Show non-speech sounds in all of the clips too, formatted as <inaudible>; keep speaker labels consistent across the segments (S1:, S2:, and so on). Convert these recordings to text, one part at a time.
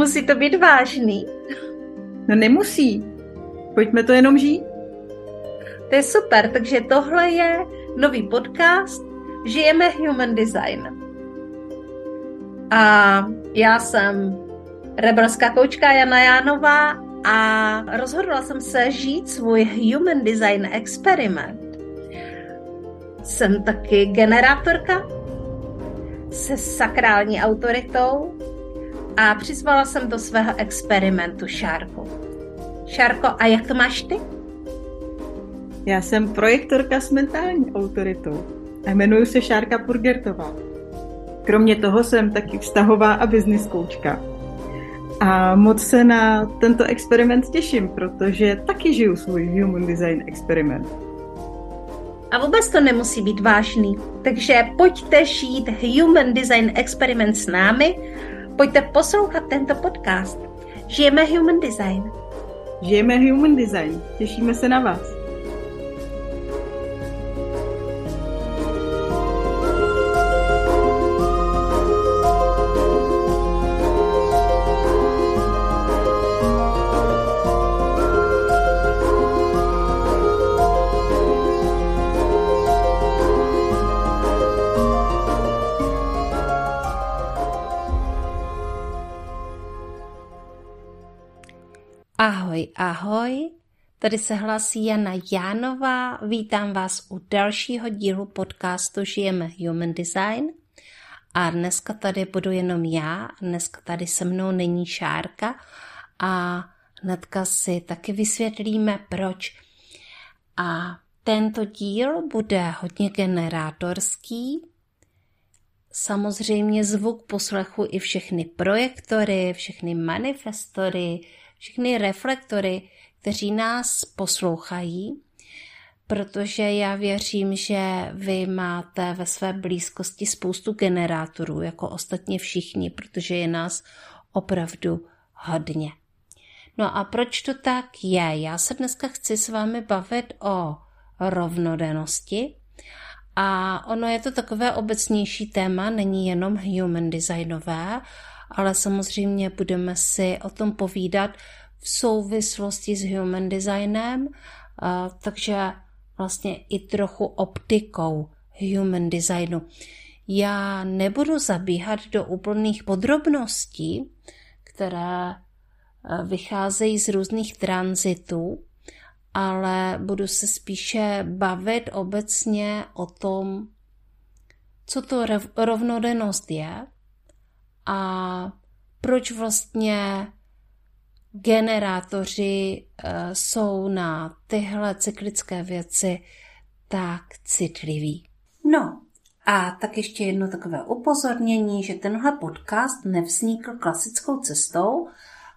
S1: Musí to být vážný.
S2: No nemusí. Pojďme to jenom žít.
S1: To je super, takže tohle je nový podcast Žijeme Human Design. A já jsem rebelská koučka Jana Jánová a rozhodla jsem se žít svůj Human Design experiment. Jsem taky generátorka se sakrální autoritou a přizvala jsem do svého experimentu Šárku. Šárko, a jak to máš ty?
S2: Já jsem projektorka s mentální autoritou a jmenuji se Šárka Purgertová. Kromě toho jsem taky vztahová a business koučka. A moc se na tento experiment těším, protože taky žiju svůj Human Design experiment.
S1: A vůbec to nemusí být vážný. Takže pojďte žít Human Design experiment s námi, pojďte poslouchat tento podcast. Žijeme Human Design.
S2: Žijeme Human Design. Těšíme se na vás.
S1: Ahoj, ahoj, tady se hlásí Jana Jánová, vítám vás u dalšího dílu podcastu Žijeme Human Design. A dneska tady budu jenom já, dneska tady se mnou není Šárka. A hnedka si taky vysvětlíme proč. A tento díl bude hodně generátorský, samozřejmě zvuk poslechu i všechny projektory, všechny manifestory, všechny reflektory, kteří nás poslouchají, protože já věřím, že vy máte ve své blízkosti spoustu generátorů, jako ostatně všichni, protože je nás opravdu hodně. No a proč to tak je? Já se dneska chci s vámi bavit o rovnodennosti, a ono je to takové obecnější téma, není jenom human designové, ale samozřejmě budeme si o tom povídat v souvislosti s human designem, takže vlastně i trochu optikou human designu. Já nebudu zabíhat do úplných podrobností, které vycházejí z různých tranzitů, ale budu se spíše bavit obecně o tom, co to rovnodennost je a proč vlastně generátoři uh, jsou na tyhle cyklické věci tak citliví. No a tak ještě jedno takové upozornění, že tenhle podcast nevznikl klasickou cestou,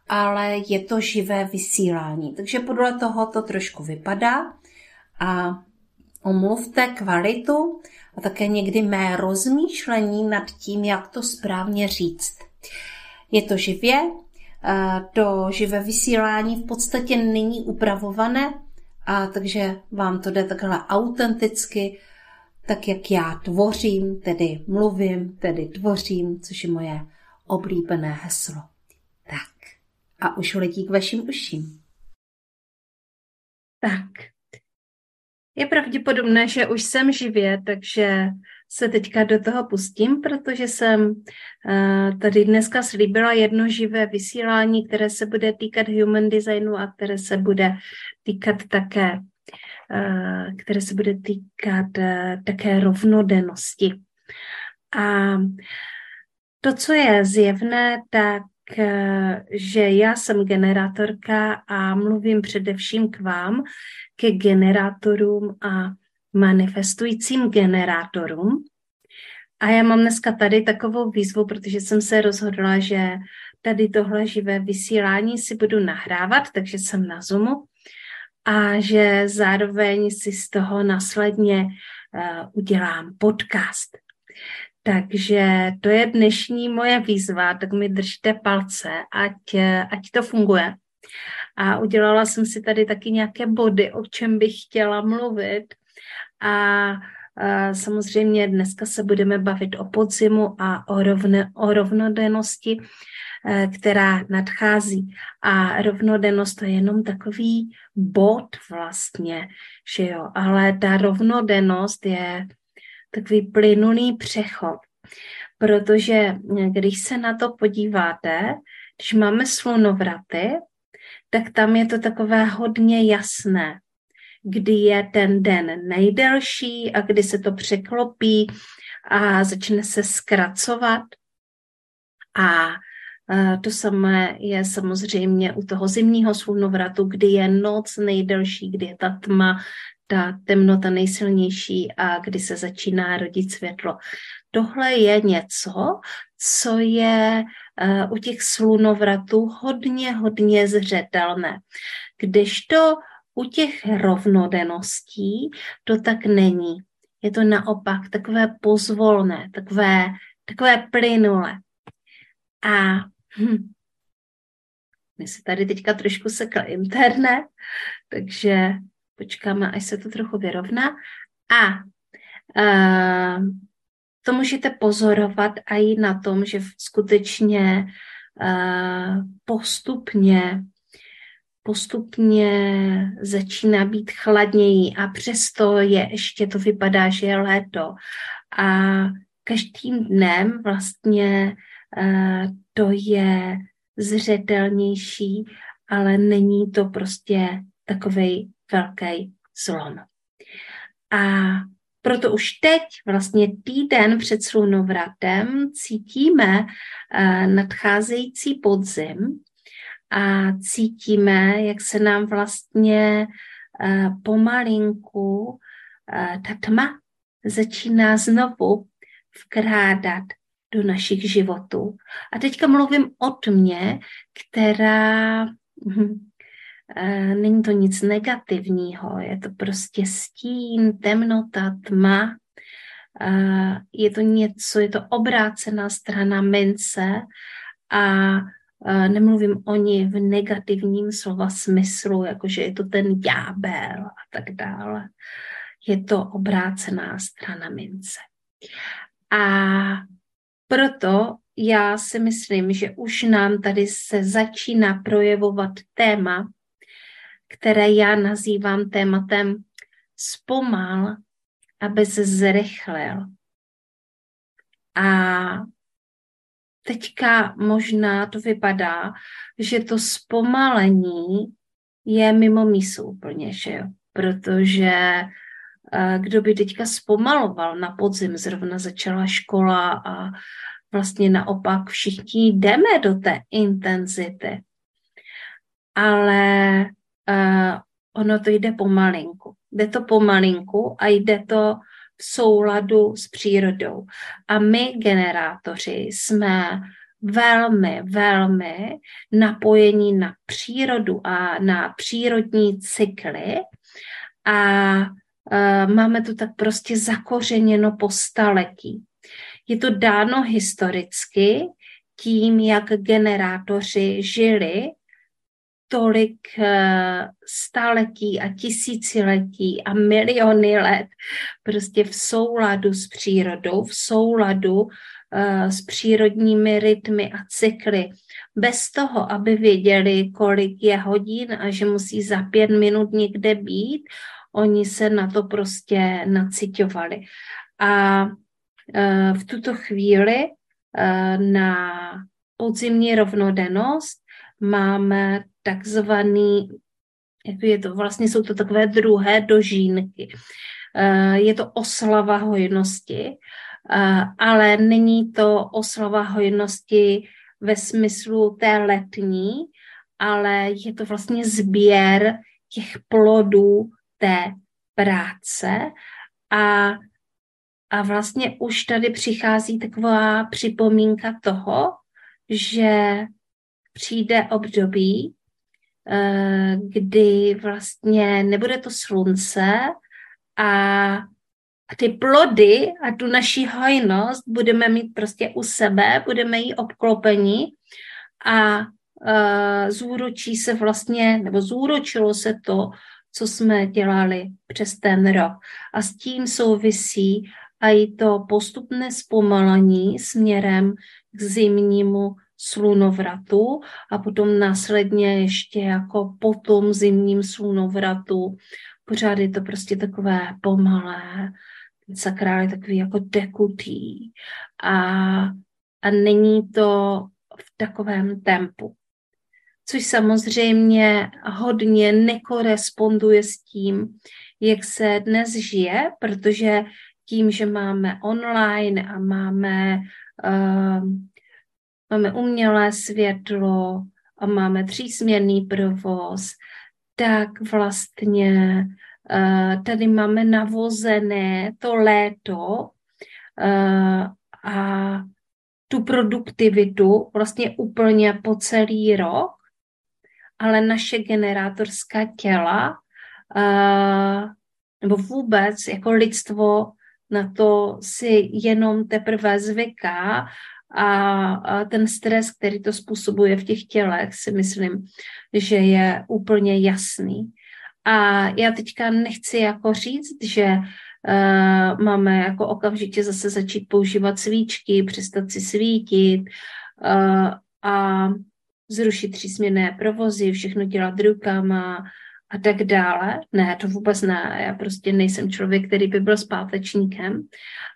S1: ale je to živé vysílání. Takže podle toho to trošku vypadá a omluvte kvalitu a také někdy mé rozmýšlení nad tím, jak to správně říct. Je to živě, to živé vysílání v podstatě není upravované, a takže vám to jde takhle autenticky, tak jak já tvořím, tedy mluvím, tedy tvořím, což je moje oblíbené heslo. Tak, a už letí k vašim uším. Tak, je pravděpodobné, že už jsem živě, takže se teďka do toho pustím, protože jsem eh, tady dneska slíbila jedno živé vysílání, které se bude týkat human designu a které se bude týkat také eh, které se bude týkat eh, také rovnodennosti. A to, co je zjevné, tak že já jsem generátorka a mluvím především k vám, ke generátorům a manifestujícím generátorům. A já mám dneska tady takovou výzvu, protože jsem se rozhodla, že tady tohle živé vysílání si budu nahrávat, takže jsem na Zoomu a že zároveň si z toho následně uh, udělám podcast. Takže to je dnešní moje výzva, tak mi držte palce, ať, ať to funguje. A udělala jsem si tady taky nějaké body, o čem bych chtěla mluvit. A, a samozřejmě dneska se budeme bavit o podzimu a o, rovne, o rovnodennosti. eh, která nadchází. A rovnodennost to je jenom takový bod vlastně, že jo. Ale ta rovnodennost je takový plynulý přechod, protože když se na to podíváte, když máme slunovraty, tak tam je to takové hodně jasné, kdy je ten den nejdelší a kdy se to překlopí a začne se zkracovat. A e, to samé je samozřejmě u toho zimního slunovratu, kdy je noc nejdelší, kdy je ta tma, ta temnota nejsilnější a kdy se začíná rodit světlo. Tohle je něco, co je e, u těch slunovratů hodně, hodně zřetelné. Kdežto u těch rovnodenností to tak není. Je to naopak takové pozvolné, takové, takové plynule. A hm, my se tady teďka trošku sekl internet, takže počkáme, až se to trochu vyrovná. A uh, to můžete pozorovat a i na tom, že skutečně uh, postupně postupně začíná být chladněji a přesto je ještě to vypadá, že je léto. A každým dnem vlastně uh, to je zřetelnější, ale není to prostě takový velký zlom. A proto už teď, vlastně týden před slunovratem, cítíme uh, nadcházející podzim a cítíme, jak se nám vlastně uh, pomalinku uh, ta tma začíná znovu vkrádat do našich životů. A teďka mluvím o tmě, která hm, není to nic negativního, je to prostě stín, temnota, tma, e, je to něco, je to obrácená strana mince a e, nemluvím o ní v negativním slova smyslu, jakože je to ten ďábel a tak dále. Je to obrácená strana mince. A proto já si myslím, že už nám tady se začíná projevovat téma, které já nazývám tématem zpomal, aby se zrychlil. A teďka možná to vypadá, že to zpomalení je mimo mísu úplně, že jo? Protože kdo by teďka zpomaloval na podzim, zrovna začala škola a vlastně naopak všichni jdeme do té intenzity. Ale uh, ono to jde pomalinku. Jde to pomalinku a jde to v souladu s přírodou. A my, generátoři, jsme velmi, velmi napojení na přírodu a na přírodní cykly a máme to tak prostě zakořeněno po staletí. Je to dáno historicky tím, jak generátoři žili tolik e, staletí a tisíciletí a miliony let prostě v souladu s přírodou, v souladu e, s přírodními rytmy a cykly. Bez toho, aby věděli, kolik je hodin a že musí za pět minut někde být, oni se na to prostě nacitovali. A e, v tuto chvíli na podzimní rovnodennost máme takzvaný, jak je to, vlastně jsou to takové druhé dožínky. E, je to oslava hojnosti, ale není to oslava hojnosti ve smyslu té letní, ale je to vlastně sběr těch plodů té práce a, a vlastně už tady přichází taková připomínka toho, že přijde období, eh, kdy vlastně nebude to slunce a ty plody a tu naši hojnost budeme mít prostě u sebe, budeme jí obklopení a uh, zúročí se vlastně, nebo zúročilo se to co jsme dělali přes ten rok. A s tím souvisí a i to postupné zpomalení směrem k zimnímu slunovratu a potom následně ještě jako po tom zimním slunovratu. Pořád je to prostě takové pomalé, sakrál je takový jako dekutý a, a není to v takovém tempu. Což samozřejmě hodně nekoresponduje s tím, jak se dnes žije, protože tím, že máme online a máme, uh, máme umělé světlo a máme třísměrný provoz, tak vlastně uh, tady máme navozené to léto uh, a tu produktivitu vlastně úplně po celý rok, ale naše generátorská těla uh, nebo vůbec jako lidstvo na to si jenom teprve zvyká a, ten stres, který to způsobuje v těch tělech, si myslím, že je úplně jasný. A já teďka nechci jako říct, že uh, máme jako okamžitě zase začít používat svíčky, přestat si svítit uh, a zrušit třísměrné provozy, všechno dělat rukama, a tak dále. Ne, to vůbec ne. Já prostě nejsem člověk, který by byl zpátečníkem,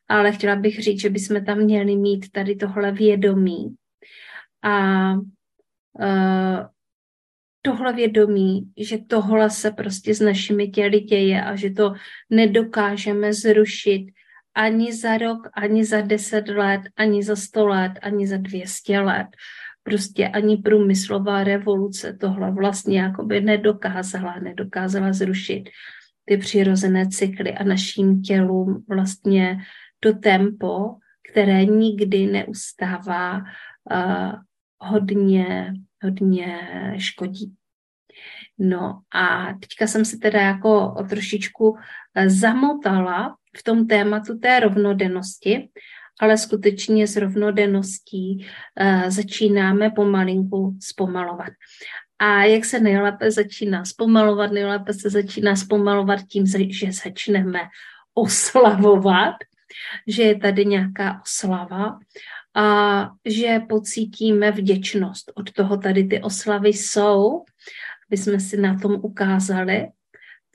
S1: ale chtěla bych říct, že bychom tam měli mít tady tohle vědomí. A uh, tohle vědomí, že tohle se prostě s našimi těly děje a že to nedokážeme zrušit ani za rok, ani za deset let, ani za sto let, ani za dvěstě let prostě ani průmyslová revoluce tohle vlastně jakoby nedokázala, nedokázala zrušit ty přirozené cykly a naším tělům vlastně to tempo, které nikdy neustává, uh, hodně, hodně škodí. No a teďka jsem se teda jako trošičku eh, zamotala v tom tématu té rovnodennosti ale skutečně s rovnodenností uh, začínáme pomalinku zpomalovat. A jak se nejlépe začíná zpomalovat? Nejlépe se začíná zpomalovat tím, že začneme oslavovat, že je tady nějaká oslava a že pocítíme vděčnost. Od toho tady ty oslavy jsou, aby jsme si na tom ukázali,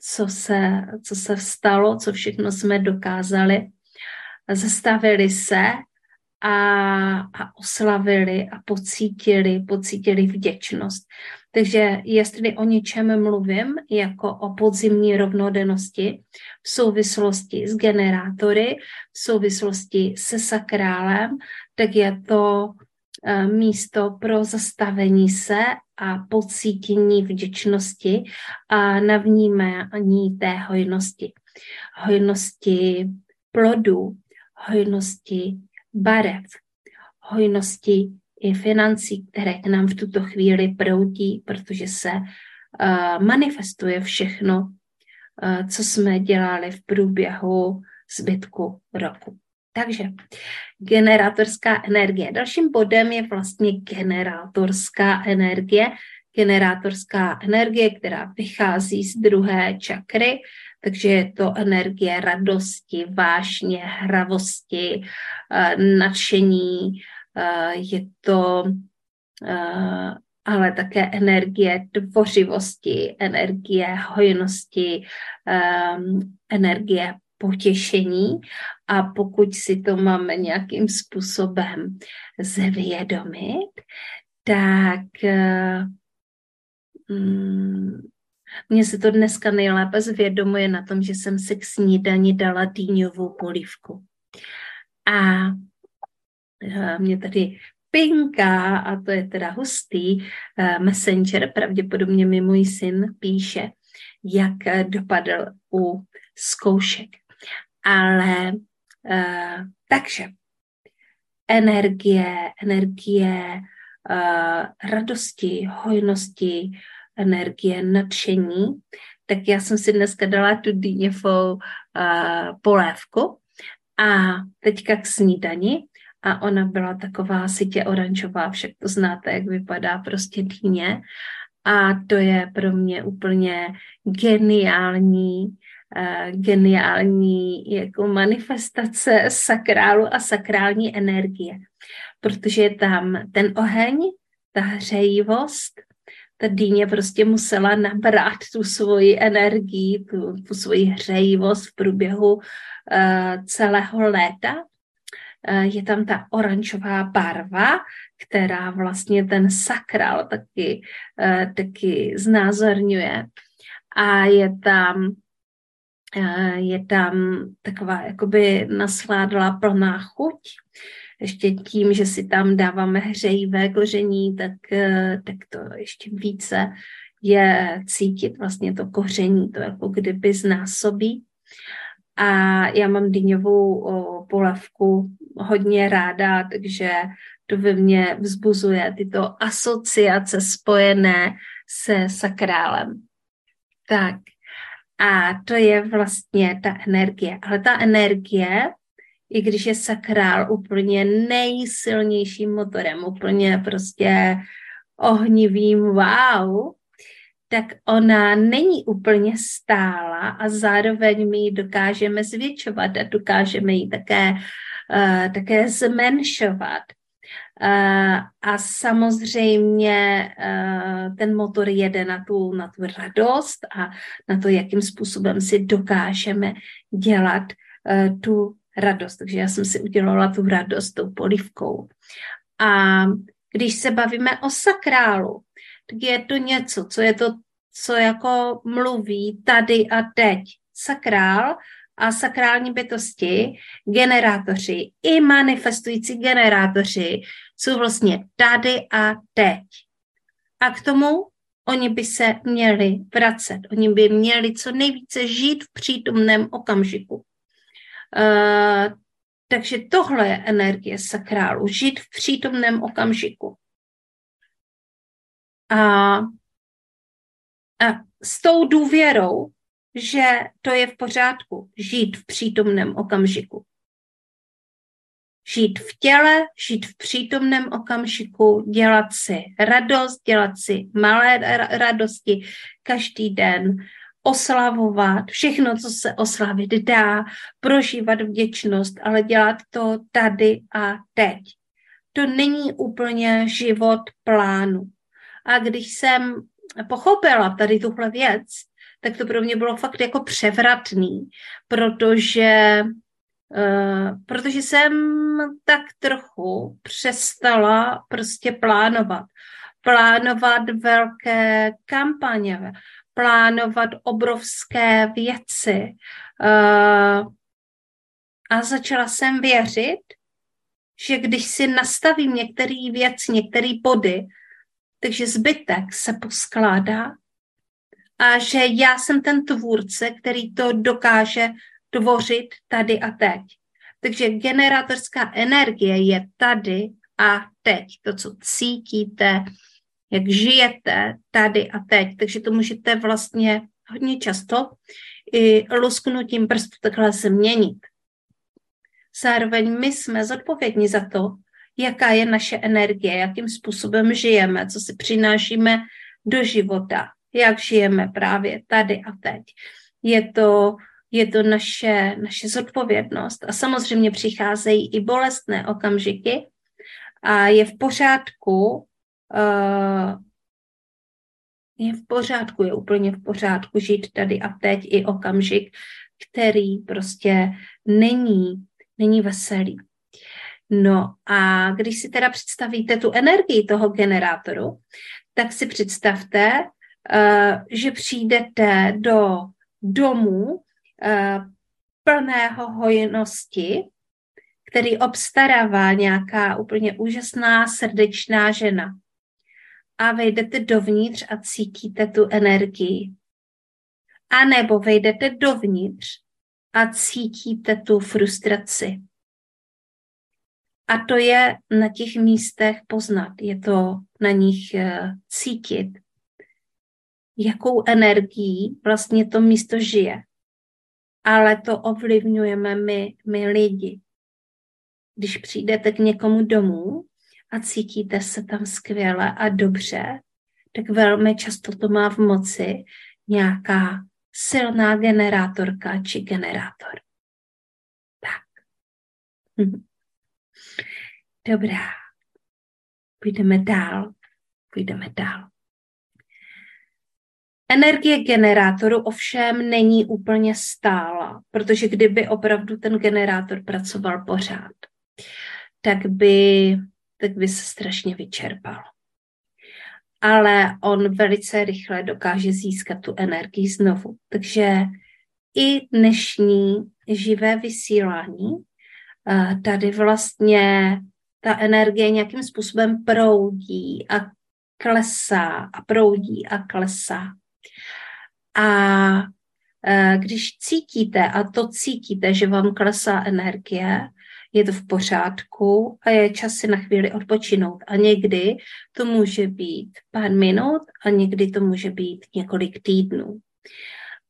S1: co se, co se stalo, co všechno jsme dokázali zastavili se a, a oslavili a pocítili, pocítili vděčnost. Takže jestli o něčem mluvím, jako o podzimní rovnodennosti v souvislosti s generátory, v souvislosti se sakrálem, tak je to eh, místo pro zastavení se a pocítění vděčnosti a navnímání té hojnosti. Hojnosti plodů, hojnosti barev, hojnosti i financí, které k nám v tuto chvíli proudí, protože se uh, manifestuje všechno, uh, co jsme dělali v průběhu zbytku roku. Takže generátorská energie. Dalším bodem je vlastně generátorská energie. Generátorská energie, která vychází z druhé čakry, takže je to energie radosti, vášně, hravosti, eh, nadšení, eh, je to eh, ale také energie tvořivosti, energie hojnosti, energie potěšení. A pokud si to máme nějakým způsobem zvědomit, tak mm, mně se to dneska nejlépe zvědomuje na tom, že jsem si k snídani dala dýňovou polívku. A eh, mě tady pinká, a to je teda hustý, eh, messenger, pravděpodobně mi můj syn píše, jak eh, dopadl u zkoušek. Ale takže energie, energie radosti, hojnosti, energie, nadšení, tak já jsem si dneska dala tu dýněvou uh, polévku a teďka k snídani a ona byla taková sitě oranžová, však to znáte, jak vypadá prostě dýně a to je pro mě úplně geniální, uh, geniální jako manifestace sakrálu a sakrální energie. protože je tam ten oheň, ta hřejivost, ta dýně prostě musela nabrat tu svoji energii, tu, tu svoji hřejivost v průběhu uh, celého léta. Uh, je tam ta oranžová barva, která vlastně ten sakral taky, uh, taky znázorňuje. A je tam je tam taková jakoby nasládla plná chuť. Ještě tím, že si tam dáváme hřejivé koření, tak, eh, tak to ještě více je cítit vlastně to koření, to jako kdyby znásobí. A já mám dýňovou polavku hodně ráda, takže to ve mně vzbuzuje tyto asociace spojené se sakrálem. Tak, a to je vlastně ta energie. Ale ta energie, i když je sakrál úplně nejsilnějším motorem, úplně prostě ohnivým wow, tak ona není úplně stála a zároveň my ji dokážeme zvětšovat a dokážeme ji také, uh, také zmenšovat. Uh, a samozřejmě uh, ten motor jede na tu, na tu radost a na to, jakým způsobem si dokážeme dělat uh, tu radost. Takže já jsem si udělala tu radost tou polivkou. A když se bavíme o sakrálu, tak je to něco, co je to, co jako mluví tady a teď. Sakrál a sakrální bytosti, generátoři i manifestující generátoři jsou vlastně tady a teď. A k tomu oni by se měli vracet. Oni by měli co nejvíce žít v přítomném okamžiku. Uh, takže tohle je energie sakrálu, žít v přítomném okamžiku. A, a s tou důvěrou, že to je v pořádku, žít v přítomném okamžiku. Žít v těle, žít v přítomném okamžiku, dělat si radost, dělat si malé radosti každý den, oslavovat všechno, co se oslavit dá, prožívat vděčnost, ale dělat to tady a teď. To není úplně život plánu. A když jsem pochopila tady tuhle věc, tak to pro mě bylo fakt jako převratný, protože, uh, protože jsem tak trochu přestala prostě plánovat. Plánovat velké kampaně, plánovat obrovské věci. Uh, a začala jsem věřit, že když si nastavím některý věc, některý body, takže zbytek se poskládá a že já jsem ten tvůrce, který to dokáže tvořit tady a teď. Takže generátorská energie je tady a teď. To, co cítíte, jak žijete tady a teď. Takže to můžete vlastně hodně často i lusknutím prstu takhle se měnit. Zároveň my jsme zodpovědní za to, jaká je naše energie, jakým způsobem žijeme, co si přinášíme do života, jak žijeme právě tady a teď. Je to, je to naše, naše zodpovědnost. A samozřejmě přicházejí i bolestné okamžiky a je v pořádku, je v pořádku, je úplně v pořádku žít tady a teď i okamžik, který prostě není, není veselý. No a když si teda představíte tu energii toho generátoru, tak si představte, uh, že přijdete do domu uh, plného hojnosti, který obstarává nějaká úplně úžasná srdečná žena. A vejdete dovnitř a cítíte tu energii. A nebo vejdete dovnitř a cítíte tu frustraci. A to je na těch místech poznat, je to na nich eh, cítit, jakou energií vlastně to místo žije. Ale to ovlivňujeme my, my lidi. Když přijdete k někomu domů a cítíte se tam skvěle a dobře, tak velmi často to má v moci nějaká silná generátorka či generátor. Tak. Dobrá. Půjdeme dál. Půjdeme dál. Energie generátoru ovšem není úplně stála, protože kdyby opravdu ten generátor pracoval pořád, tak by, tak by se strašně vyčerpal. Ale on velice rychle dokáže získat tu energii znovu. Takže i dnešní živé vysílání eh, tady vlastně ta energie nějakým způsobem proudí a klesá a proudí a klesá. A e, když cítíte, a to cítíte, že vám klesá energie, je to v pořádku a je čas si na chvíli odpočinout. A někdy to může být pár minut a někdy to může být několik týdnů.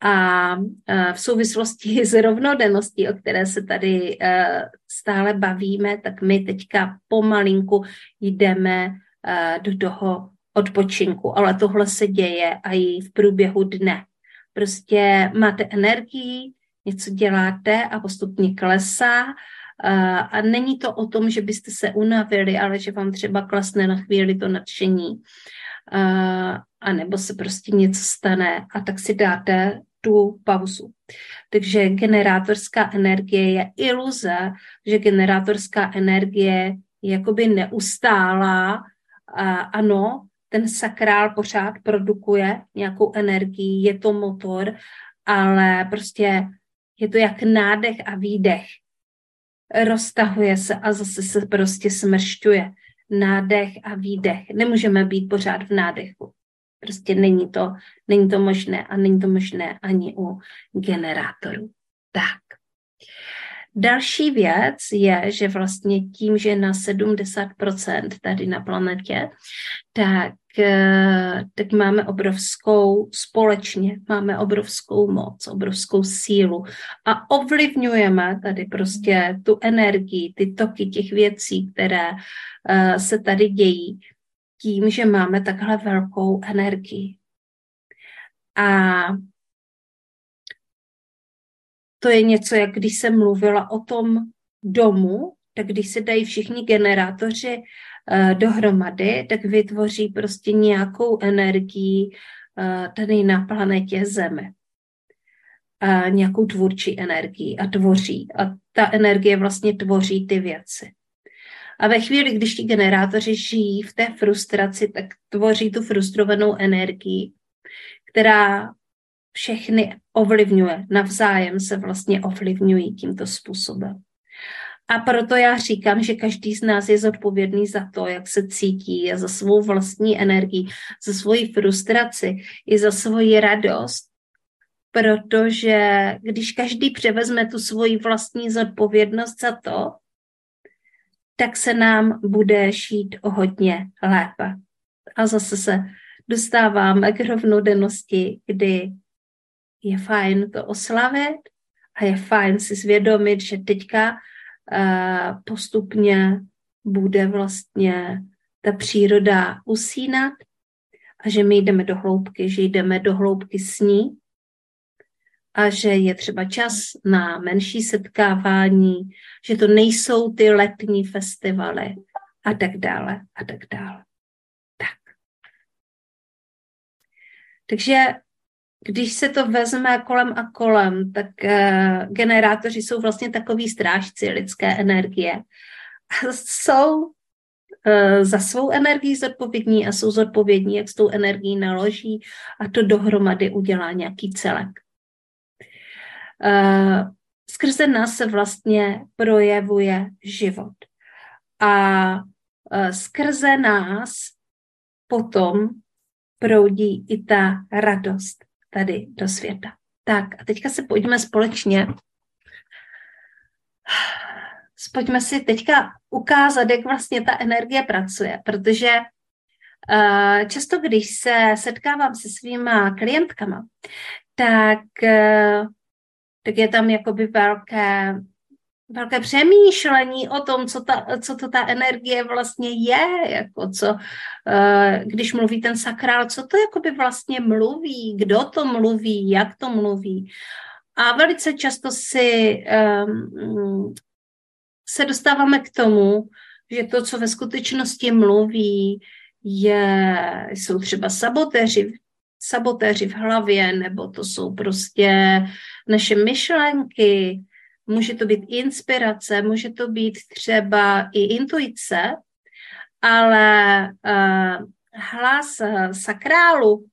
S1: A e, v souvislosti <laughs> s rovnodenností, o které se tady e, stále bavíme, tak my teďka pomalinku jdeme do toho odpočinku, ale tohle se děje a i v průběhu dne. Prostě máte energii, něco děláte a postupně klesá a není to o tom, že byste se unavili, ale že vám třeba klesne na chvíli to nadšení a nebo se prostě něco stane a tak si dáte tu pauzu. Takže generátorská energie je iluze, že generátorská energie je jakoby neustálá. A ano, ten sakrál pořád produkuje nějakou energii, je to motor, ale prostě je to jak nádech a výdech. Roztahuje se a zase se prostě smršťuje. Nádech a výdech. Nemůžeme být pořád v nádechu. Prostě není to, není to možné a není to možné ani u generátorů. Tak. Další věc je, že vlastně tím, že na 70% tady na planetě, tak, eh, tak máme obrovskou, společně máme obrovskou moc, obrovskou sílu a ovlivňujeme tady prostě tu energii, ty toky těch věcí, které uh, se tady dějí tím, že máme takhle velkou energii. A to je něco, jak když jsem mluvila o tom domu, tak když se dají všichni generátoři uh, dohromady, tak vytvoří prostě nějakou energii uh, tady na planetě Zeme. Uh, nějakou tvůrčí energii a tvoří. A ta energie vlastně tvoří ty věci. A ve chvíli, když ti generátoři žijí v té frustraci, tak tvoří tu frustrovanou energii, která všechny ovlivňuje. Navzájem se vlastně ovlivňují tímto způsobem. A proto já říkám, že každý z nás je zodpovědný za to, jak se cítí a za svou vlastní energii, za svoji frustraci i za svoji radost, protože když každý převezme tu svoji vlastní zodpovědnost za to, tak se nám bude šít o hodně lépe. A zase se dostáváme k rovnodennosti, kdy je fajn to oslavit a je fajn si zvědomit, že teďka uh, postupně bude vlastně ta příroda usínat a že my jdeme do hloubky, že jdeme do hloubky s ní a že je třeba čas na menší setkávání, že to nejsou ty letní festivaly a tak dále a tak dále. Tak. Takže když se to vezme kolem a kolem, tak uh, generátoři jsou vlastně takový strážci lidské energie. Jsou uh, za svou energii zodpovědní a jsou zodpovědní, jak s tou energií naloží a to dohromady udělá nějaký celek. Uh, skrze nás se vlastně projevuje život. A skrze nás potom proudí i ta radost tady do světa. Tak a teďka se pojďme společně pojďme si teďka ukázat, jak vlastně ta energie pracuje, protože uh, často, když se setkávám se svýma klientkama, tak, uh, tak je tam jakoby velké velké přemýšlení o tom, co, ta, co to ta energie vlastně je, jako co, eh, když mluví ten sakrál, co to jakoby vlastně mluví, kdo to mluví, jak to mluví. A velice často si um, se dostáváme k tomu, že to, co ve skutečnosti mluví, je, jsou třeba sabotéři, sabotéři v hlavě, nebo to jsou prostě naše myšlenky, může to být inspirace, může to být třeba i intuice, ale uh, hlas uh, sakrálu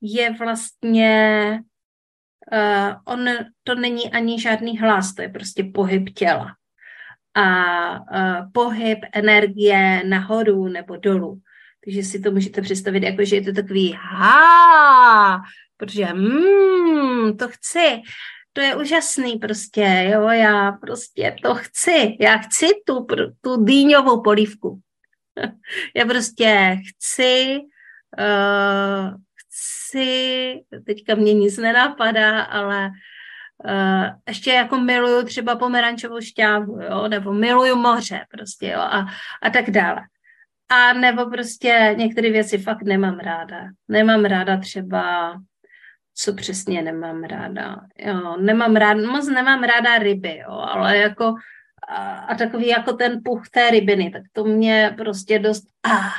S1: je vlastně, uh, on to není ani žádný hlas, to je prostě pohyb těla. A uh, pohyb energie nahoru nebo dolů. Takže si to můžete představit jako, že je to takový ha, protože hmm, to chci, to je úžasný prostě, jo, já prostě to chci, já chci tu, tu dýňovou polívku. <laughs> já prostě chci, uh, chci, teďka mě nic nenapadá, ale uh, ještě jako miluju třeba pomerančovou šťávu, jo, nebo miluju moře prostě, jo, a, a tak dále. A nebo prostě některé věci fakt nemám ráda. Nemám ráda třeba, co přesně nemám ráda. Jo, nemám ráda, moc nemám ráda ryby, jo, ale jako a, a takový jako ten puch té rybiny, tak to mě prostě dost ah,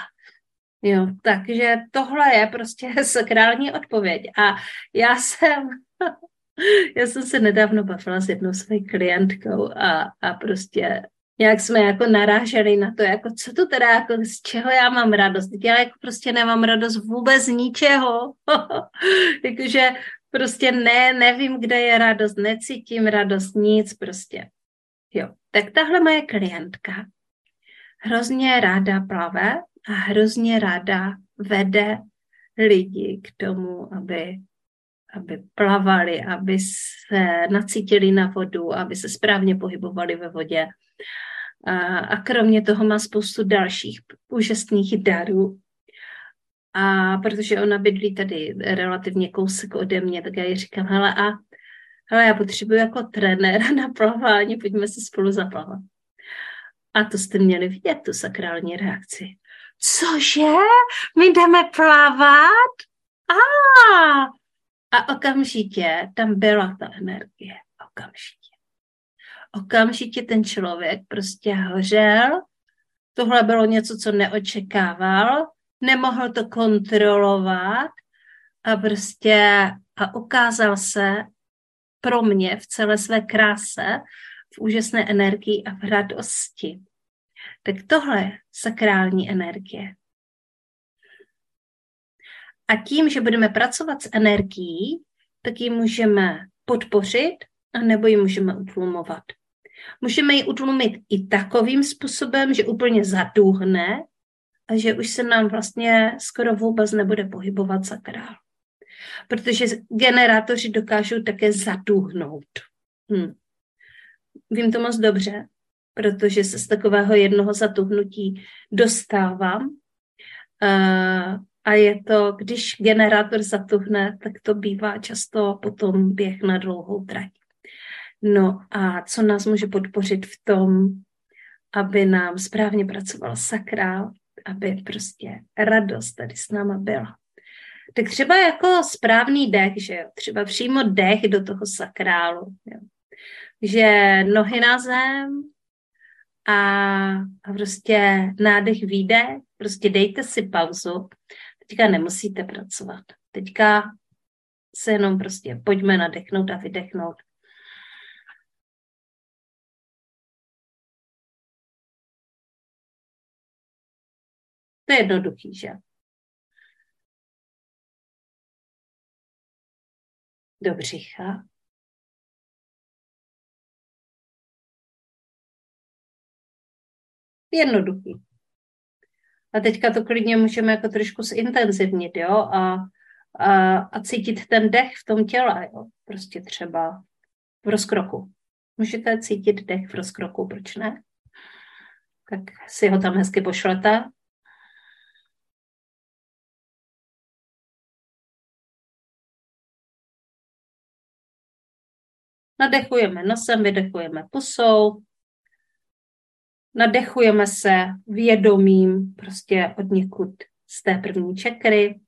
S1: Jo, takže tohle je prostě <laughs> sakrální odpověď. A já jsem, <laughs> já jsem se nedávno bavila s jednou svojí klientkou a, a prostě nějak jsme jako naráželi na to, jako co to teda, jako z čeho já mám radost. Já jako prostě nemám radost vůbec z ničeho. <laughs> Jakože prostě ne, nevím, kde je radost, necítím radost, nic prostě. Jo, tak tahle moje klientka hrozně ráda plave a hrozně ráda vede lidi k tomu, aby, aby plavali, aby se nacítili na vodu, aby se správně pohybovali ve vodě. A, kromě toho má spoustu dalších úžasných darů. A protože ona bydlí tady relativně kousek ode mě, tak já jí říkám, hele, a hele, já potřebuji jako trenéra <laughs> na plavání, pojďme se spolu zaplavat. A to jste měli vidět, tu sakrální reakci cože, my jdeme plavat? A, a okamžitě tam byla ta energie, okamžitě. Okamžitě ten člověk prostě hořel, tohle bylo něco, co neočekával, nemohl to kontrolovat a prostě a ukázal se pro mě v celé své kráse, v úžasné energii a v radosti. Tak tohle je sakrální energie. A tím, že budeme pracovat s energií, tak ji můžeme podpořit a nebo ji můžeme utlumovat. Můžeme ji utlumit i takovým způsobem, že úplně zatuhne a že už se nám vlastně skoro vůbec nebude pohybovat sakrál. Protože generátoři dokážou také zatuhnout. Hm. Vím to moc dobře, protože se z takového jednoho zatuhnutí dostávám. A je to, když generátor zatuhne, tak to bývá často potom běh na dlouhou trať. No a co nás může podpořit v tom, aby nám správně pracoval sakrál, aby prostě radost tady s náma byla. Tak třeba jako správný dech, že jo, třeba přímo dech do toho sakrálu, jo. že nohy na zem, a, a prostě nádech, výdech, prostě dejte si pauzu. Teďka nemusíte pracovat. Teďka se jenom prostě pojďme nadechnout a vydechnout. To je jednoduchý, že? Do břicha. Jednoduchý. A teďka to klidně můžeme jako trošku zintenzivnit, jo, a, a, a cítit ten dech v tom těle, jo, prostě třeba v rozkroku. Můžete cítit dech v rozkroku, proč ne? Tak si ho tam hezky pošlete. Nadechujeme nosem, vydechujeme pusou, nadechujeme se vědomím prostě od někud z té první čekry,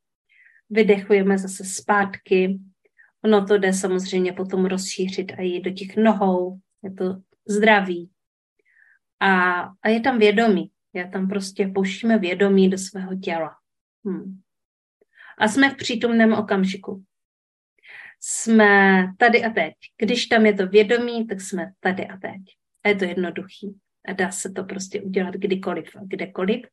S1: vydechujeme zase zpátky. Ono to jde samozřejmě potom rozšířit a jít do těch nohou, je to zdraví. A, a je tam vědomí, Já tam prostě pouštíme vědomí do svého těla. Hmm. A jsme v přítomném okamžiku. Jsme tady a teď. Když tam je to vědomí, tak jsme tady a teď. A je to jednoduchý. A dá se to prostě udělat kdykoliv a kdekoliv.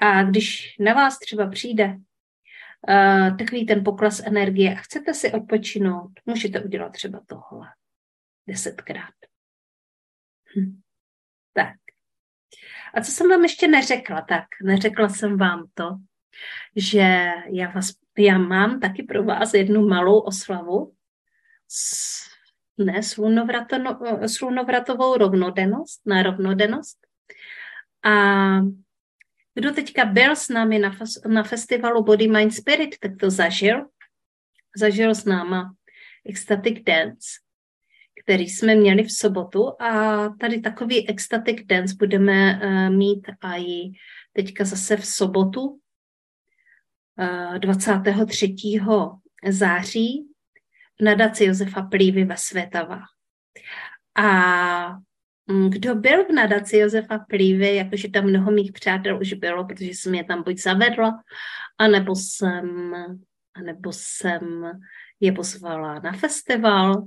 S1: A když na vás třeba přijde uh, takový ten pokles energie a chcete si odpočinout, můžete udělat třeba tohle desetkrát. Hm. Tak. A co jsem vám ještě neřekla? Tak, neřekla jsem vám to, že já, vás, já mám taky pro vás jednu malou oslavu s, ne, slunovratovou rovnodennost, na rovnodennost. A kdo teďka byl s námi na, na festivalu Body, Mind, Spirit, tak to zažil. Zažil s náma Ecstatic Dance, který jsme měli v sobotu a tady takový Ecstatic Dance budeme uh, mít i teďka zase v sobotu uh, 23. září nadaci Josefa Plívy ve Světava. A Mm, kdo byl v nadaci Josefa Plívy, jakože tam mnoho mých přátel už bylo, protože jsem je tam buď zavedla, anebo jsem, anebo jsem je pozvala na festival,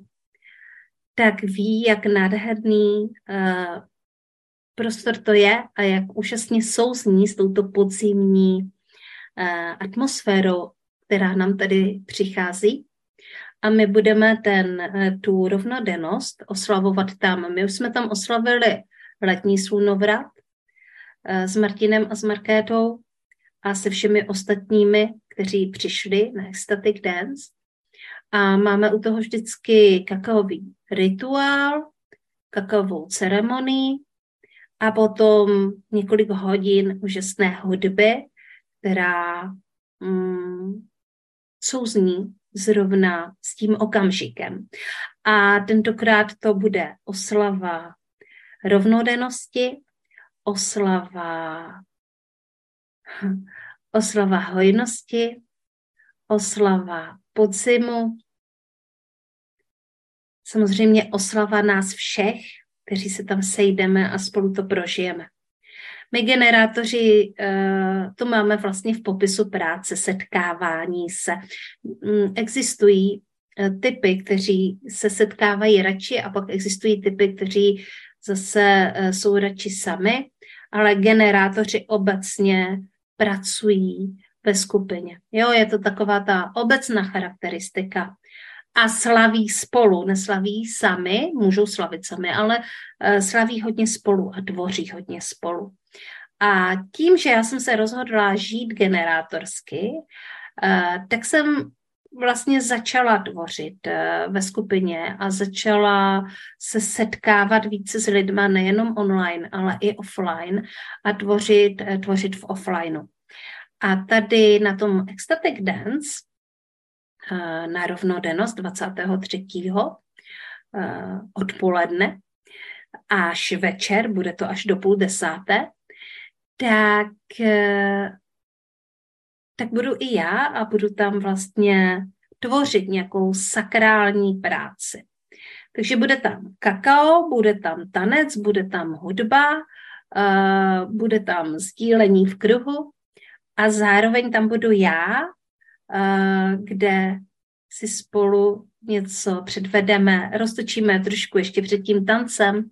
S1: tak ví, jak nádherný uh, prostor to je a jak úžasně souzní s touto podzimní uh, atmosférou, která nám tady přichází a my budeme ten, eh, tu rovnodennost oslavovat tam. My už jsme tam oslavili letní slunovrat eh, s Martinem a s Markétou a se všemi ostatními, kteří přišli na Ecstatic Dance. A máme u toho vždycky kakaový rituál, kakaovou ceremonii a potom několik hodin úžasné hudby, která mm, souzní zrovna s tím okamžikem. A tentokrát to bude oslava rovnodennosti, oslava, <laughs> oslava hojnosti, oslava podzimu, samozřejmě oslava nás všech, kteří se tam sejdeme a spolu to prožijeme. My generátoři eh, to máme vlastně v popisu práce, setkávání se. Mm, existují eh, typy, kteří se setkávají radši a pak existují typy, kteří zase eh, jsou radši sami, ale generátoři obecně pracují ve skupině. Jo, je to taková ta obecná charakteristika. A slaví spolu, neslaví sami, můžou slavit sami, ale slaví hodně spolu a tvoří hodně spolu. A tím, že já jsem se rozhodla žít generátorsky, eh, tak jsem vlastně začala tvořit eh, ve skupině a začala se setkávat více s lidma nejenom online, ale i offline a tvořit, eh, tvořit v offlineu. A tady na tom Ecstatic Dance na rovnodennost 23. odpoledne až večer, bude to až do půl desáté, tak, eh, tak budu i já a budu tam vlastně tvořit nějakou sakrální práci. Takže bude tam kakao, bude tam tanec, bude tam hudba, uh, bude tam sdílení v kruhu a zároveň tam budu já, uh, kde si spolu něco předvedeme, roztočíme trošku ještě před tím tancem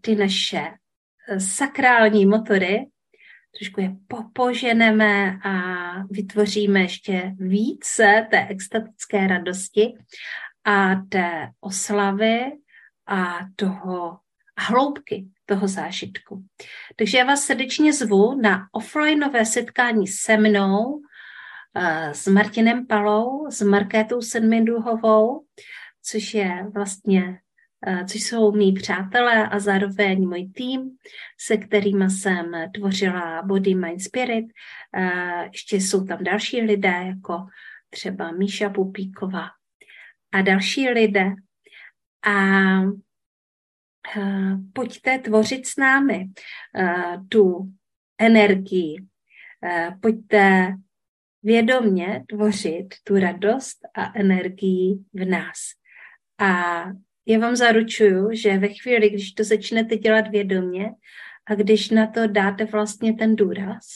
S1: ty naše sakrální motory, trošku je popoženeme a vytvoříme ještě více té extatické radosti a té oslavy a toho hloubky toho zážitku. Takže já vás srdečně zvu na offlineové setkání se mnou, eh, s Martinem Palou, s Markétou Sedmiduhovou, což je vlastně což jsou mý přátelé a zároveň můj tým, se kterými jsem tvořila Body, Mind, Spirit. Eh, ještě jsou tam další lidé, jako třeba Míša Pupíková a další lidé. A eh, pojďte tvořit s námi tu energii. Pojďte vědomně tvořit tu radost a energii v nás. A já vám zaručuju, že ve chvíli, když to začnete dělat vědomě A když na to dáte vlastně ten důraz,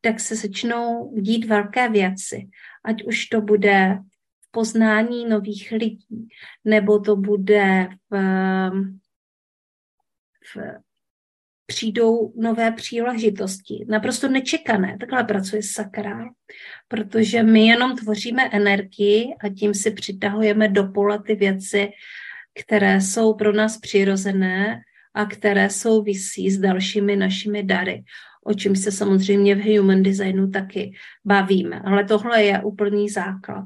S1: tak se začnou dít velké věci. Ať už to bude v poznání nových lidí, nebo to bude v, v přijdou nové příležitosti, naprosto nečekané. Takhle pracuje sakrál, protože my jenom tvoříme energii a tím si přitahujeme do pole ty věci, které jsou pro nás přirozené a které souvisí s dalšími našimi dary, o čem se samozřejmě v human designu taky bavíme. Ale tohle je úplný základ.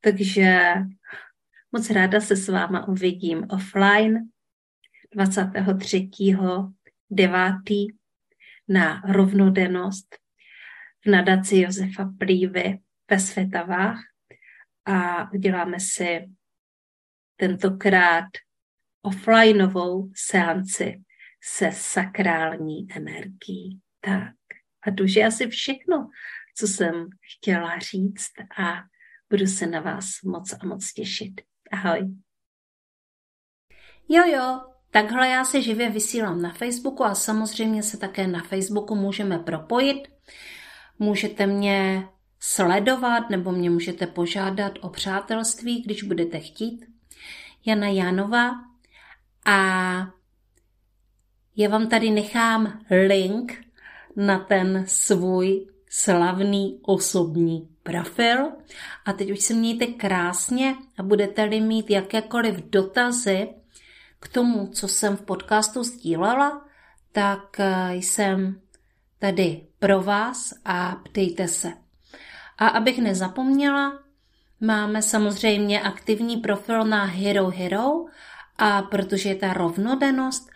S1: Takže moc ráda se s váma uvidím offline 23 devátý na rovnodennost v nadaci Josefa Plívy ve Světavách a uděláme si tentokrát offlineovou seanci se sakrální energií. Tak a to je asi všechno, co jsem chtěla říct a budu se na vás moc a moc těšit. Ahoj.
S3: Jo, jo, Takhle já se živě vysílám na Facebooku a samozřejmě se také na Facebooku můžeme propojit. Můžete mě sledovat nebo mě můžete požádat o přátelství, když budete chtít. Jana Janova a já vám tady nechám link na ten svůj slavný osobní profil. A teď už se mějte krásně a budete-li mít jakékoliv dotazy, k tomu, co jsem v podcastu sdílela, tak eh, jsem tady pro vás a ptejte se. A abych nezapomněla, máme samozřejmě aktivní profil na Hero Hero a protože je ta rovnodennost,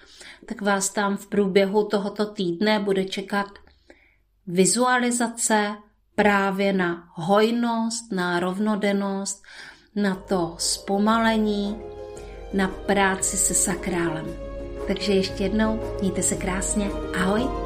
S3: tak vás tam v průběhu tohoto týdne bude čekat vizualizace právě na hojnost, na rovnodennost, na to zpomalení, na práci se sakrálem. Takže ještě jednou, mějte se krásně, ahoj!